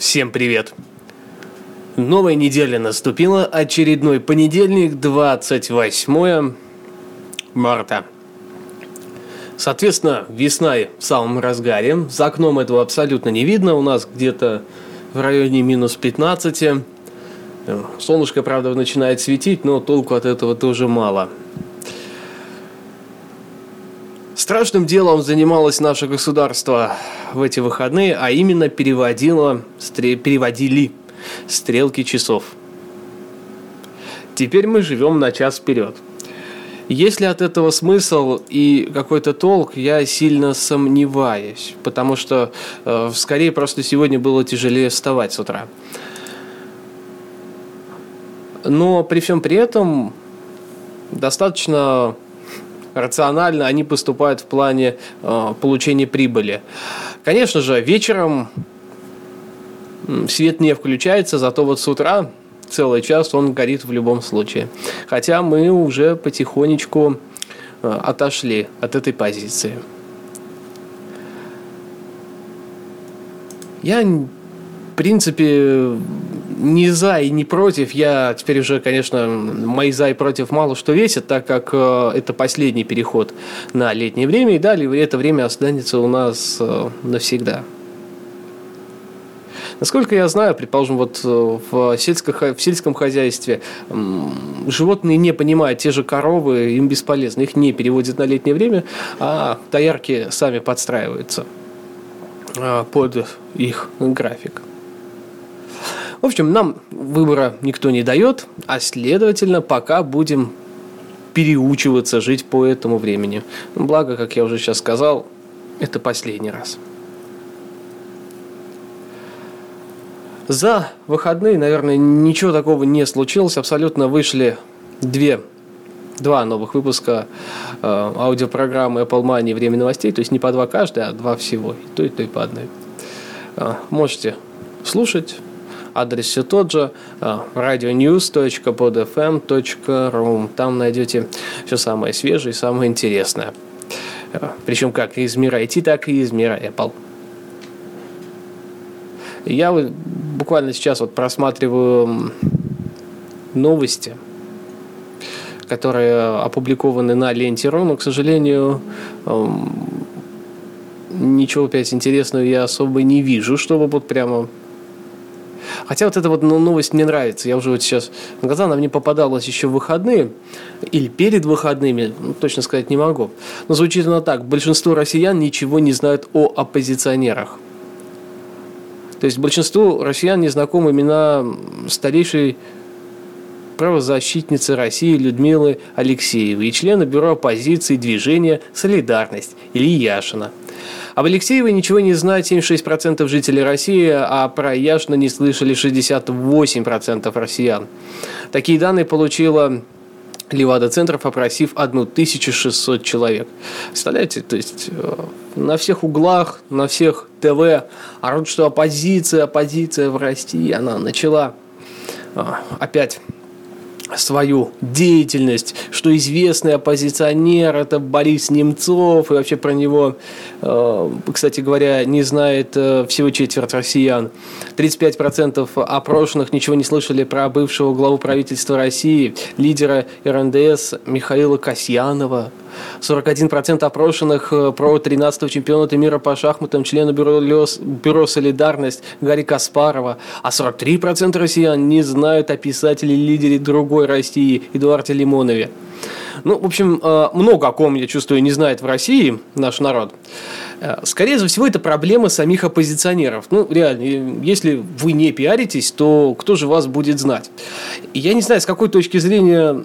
Всем привет! Новая неделя наступила, очередной понедельник, 28 марта. Соответственно, весна в самом разгаре. За окном этого абсолютно не видно. У нас где-то в районе минус 15. Солнышко, правда, начинает светить, но толку от этого тоже мало. Страшным делом занималось наше государство в эти выходные, а именно переводило, переводили стрелки часов. Теперь мы живем на час вперед. Есть ли от этого смысл и какой-то толк, я сильно сомневаюсь, потому что э, скорее просто сегодня было тяжелее вставать с утра. Но при всем при этом достаточно рационально они поступают в плане э, получения прибыли. Конечно же, вечером свет не включается, зато вот с утра целый час он горит в любом случае. Хотя мы уже потихонечку э, отошли от этой позиции. Я, в принципе, не за и не против. Я теперь уже, конечно, мои за и против мало что весят, так как э, это последний переход на летнее время, и далее это время останется у нас э, навсегда. Насколько я знаю, предположим, вот э, в, сельско, в сельском хозяйстве животные не понимают, те же коровы, им бесполезно, их не переводят на летнее время, а доярки сами подстраиваются под их график. В общем, нам выбора никто не дает, а следовательно, пока будем переучиваться жить по этому времени. Благо, как я уже сейчас сказал, это последний раз. За выходные, наверное, ничего такого не случилось. Абсолютно вышли две два новых выпуска э, аудиопрограммы Apple Money «Время новостей», то есть не по два каждый, а два всего, и то, и то, и по одной. Э, можете слушать, Адрес все тот же radionews.podfm.ru Там найдете все самое свежее и самое интересное. А, Причем как из мира IT, так и из мира Apple. Я буквально сейчас вот просматриваю новости, которые опубликованы на ленте РУ, но, к сожалению, ничего опять интересного я особо не вижу, чтобы вот прямо Хотя вот эта вот ну, новость мне нравится. Я уже вот сейчас на глаза, она мне попадалась еще в выходные или перед выходными, ну, точно сказать не могу. Но звучит она так. Большинство россиян ничего не знают о оппозиционерах. То есть большинству россиян не знакомы имена старейшей правозащитницы России Людмилы Алексеевой и члена бюро оппозиции движения «Солидарность» Ильи Яшина – об Алексеевой ничего не знают 76% жителей России, а про Яшина не слышали 68% россиян. Такие данные получила Левада-центров, опросив 1600 человек. Представляете, то есть э, на всех углах, на всех ТВ орут, что оппозиция, оппозиция в России, она начала э, опять свою деятельность, что известный оппозиционер это Борис Немцов, и вообще про него, э, кстати говоря, не знает э, всего четверть россиян. 35% опрошенных ничего не слышали про бывшего главу правительства России, лидера РНДС Михаила Касьянова. 41% опрошенных э, про 13-го чемпионата мира по шахматам члена бюро, бюро «Солидарность» Гарри Каспарова, а 43% россиян не знают о писателе-лидере другой России Эдуарде Лимонове. Ну, в общем, э, много о ком, я чувствую, не знает в России наш народ. Э, скорее всего, это проблема самих оппозиционеров. Ну, реально, если вы не пиаритесь, то кто же вас будет знать? Я не знаю, с какой точки зрения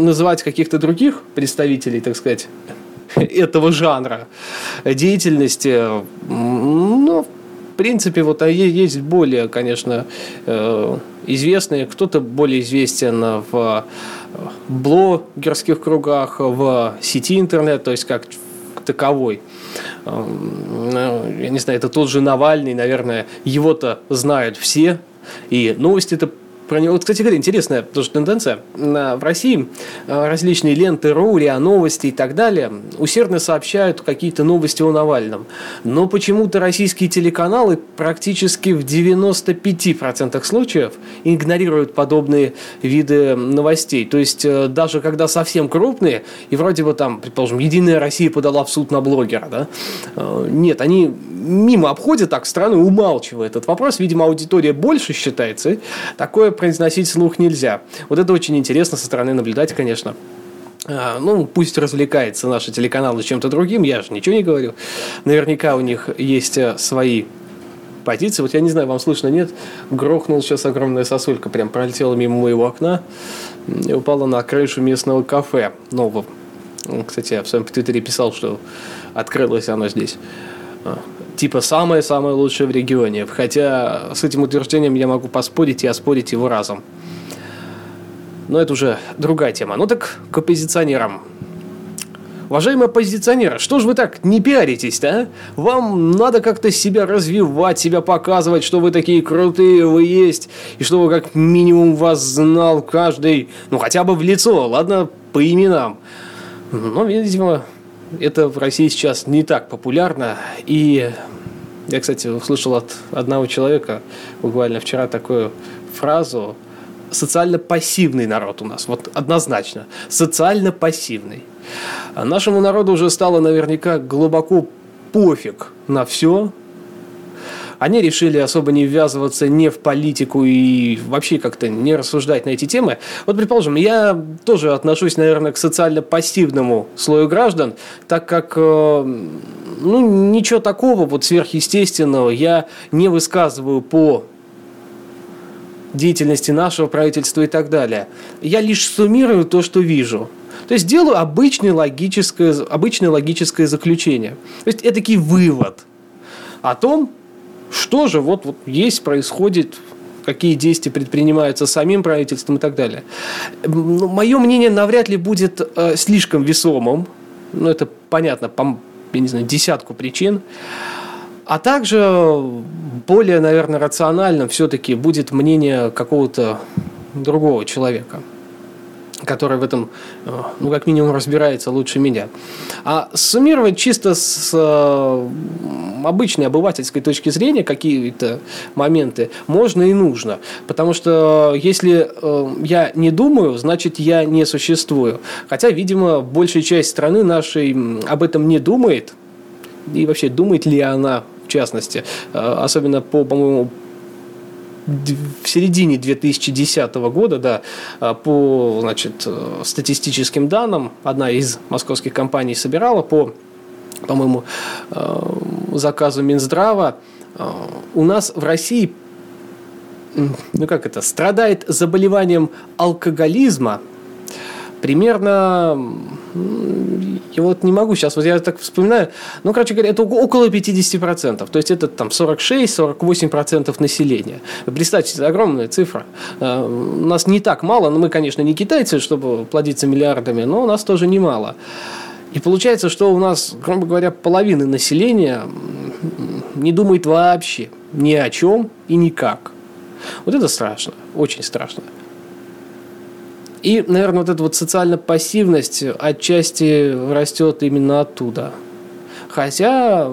называть каких-то других представителей, так сказать, этого жанра деятельности, ну, в принципе, вот а есть более, конечно, э, известные, кто-то более известен в блогерских кругах, в сети интернет, то есть как таковой. Э, ну, я не знаю, это тот же Навальный, наверное, его-то знают все, и новости это про него. Вот, кстати говоря, интересная тоже тенденция. В России э, различные ленты РУ, РИА Новости и так далее усердно сообщают какие-то новости о Навальном. Но почему-то российские телеканалы практически в 95% случаев игнорируют подобные виды новостей. То есть э, даже когда совсем крупные, и вроде бы там, предположим, Единая Россия подала в суд на блогера, да? Э, нет, они мимо обходят так страну, умалчивая этот вопрос. Видимо, аудитория больше считается. Такое произносить слух нельзя. Вот это очень интересно со стороны наблюдать, конечно. А, ну, пусть развлекается наши телеканалы чем-то другим, я же ничего не говорю. Наверняка у них есть э, свои позиции. Вот я не знаю, вам слышно, нет? Грохнул сейчас огромная сосулька, прям пролетела мимо моего окна и упала на крышу местного кафе нового. Кстати, я в своем твиттере писал, что открылось оно здесь. Типа самое-самое лучшее в регионе. Хотя с этим утверждением я могу поспорить и оспорить его разом. Но это уже другая тема. Ну так к оппозиционерам. Уважаемые оппозиционеры, что ж вы так не пиаритесь-то, а? Вам надо как-то себя развивать, себя показывать, что вы такие крутые вы есть, и что вы как минимум вас знал каждый, ну хотя бы в лицо, ладно, по именам. Но, видимо, это в России сейчас не так популярно. И я, кстати, услышал от одного человека буквально вчера такую фразу социально пассивный народ у нас. Вот однозначно. Социально пассивный. Нашему народу уже стало наверняка глубоко пофиг на все, они решили особо не ввязываться не в политику и вообще как-то не рассуждать на эти темы. Вот, предположим, я тоже отношусь, наверное, к социально пассивному слою граждан, так как э, ну, ничего такого вот сверхъестественного я не высказываю по деятельности нашего правительства и так далее. Я лишь суммирую то, что вижу. То есть делаю обычное логическое, обычное логическое заключение. То есть это такой вывод о том, что же вот, вот есть, происходит, какие действия предпринимаются самим правительством и так далее. Ну, Мое мнение навряд ли будет э, слишком весомым, ну это понятно, по, я не знаю, десятку причин. А также более, наверное, рациональным все-таки будет мнение какого-то другого человека который в этом, э, ну, как минимум, разбирается лучше меня. А суммировать чисто с э, обычной обывательской точки зрения какие-то моменты можно и нужно. Потому что если э, я не думаю, значит, я не существую. Хотя, видимо, большая часть страны нашей об этом не думает. И вообще, думает ли она, в частности, особенно по, по-моему, в середине 2010 года, да, а, по значит, э, статистическим данным, одна из московских компаний собирала по, по-моему, э, заказу Минздрава, э, у нас в России ну как это, страдает заболеванием алкоголизма примерно я вот не могу сейчас, вот я так вспоминаю, ну, короче говоря, это около 50%, то есть это там 46-48% населения. Представьте, это огромная цифра. Э, у нас не так мало, но мы, конечно, не китайцы, чтобы плодиться миллиардами, но у нас тоже немало. И получается, что у нас, грубо говоря, половина населения не думает вообще ни о чем и никак. Вот это страшно, очень страшно. И, наверное, вот эта вот социальная пассивность отчасти растет именно оттуда. Хотя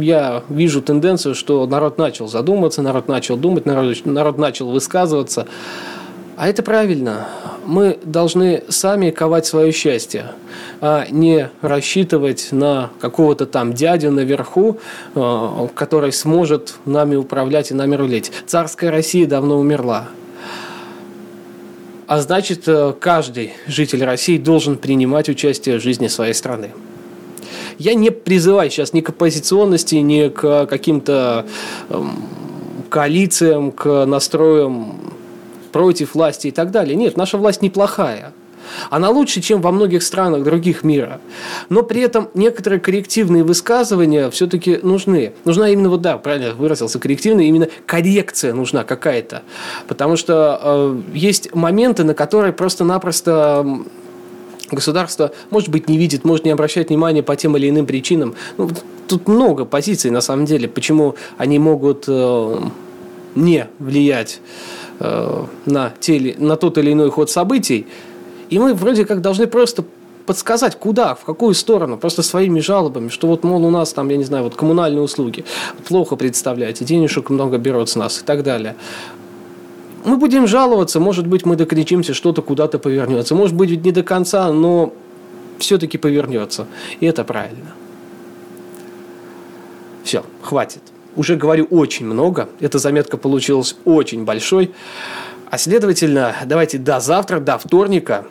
я вижу тенденцию, что народ начал задуматься, народ начал думать, народ, народ начал высказываться. А это правильно. Мы должны сами ковать свое счастье, а не рассчитывать на какого-то там дядю наверху, э, который сможет нами управлять и нами рулить. Царская Россия давно умерла. А значит, э, каждый житель России должен принимать участие в жизни своей страны. Я не призываю сейчас ни к оппозиционности, ни к каким-то эм, коалициям, к настроям против власти и так далее. Нет, наша власть неплохая. Она лучше, чем во многих странах других мира. Но при этом некоторые коррективные высказывания все-таки нужны. Нужна именно, вот да, правильно выразился, коррективная, именно коррекция нужна какая-то. Потому что э, есть моменты, на которые просто-напросто государство, может быть, не видит, может не обращать внимания по тем или иным причинам. Ну, тут много позиций, на самом деле, почему они могут э, не влиять э, на, теле, на тот или иной ход событий, и мы вроде как должны просто подсказать, куда, в какую сторону, просто своими жалобами, что вот, мол, у нас там, я не знаю, вот коммунальные услуги плохо представляете, денежек много берут с нас и так далее. Мы будем жаловаться, может быть, мы докричимся, что-то куда-то повернется. Может быть, не до конца, но все-таки повернется. И это правильно. Все, хватит. Уже говорю очень много. Эта заметка получилась очень большой. А следовательно, давайте до завтра, до вторника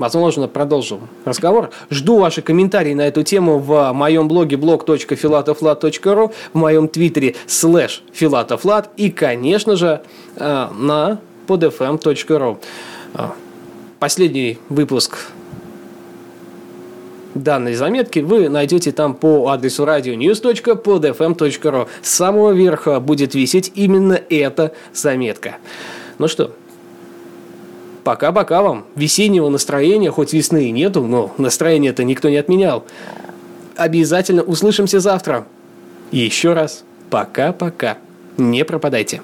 возможно, продолжим разговор. Жду ваши комментарии на эту тему в моем блоге blog.filatoflat.ru, в моем твиттере slash filatoflat и, конечно же, э, на podfm.ru. Э, последний выпуск данной заметки вы найдете там по адресу radionews.podfm.ru. С самого верха будет висеть именно эта заметка. Ну что, Пока-пока вам. Весеннего настроения, хоть весны и нету, но настроение-то никто не отменял. Обязательно услышимся завтра. И еще раз пока-пока. Не пропадайте.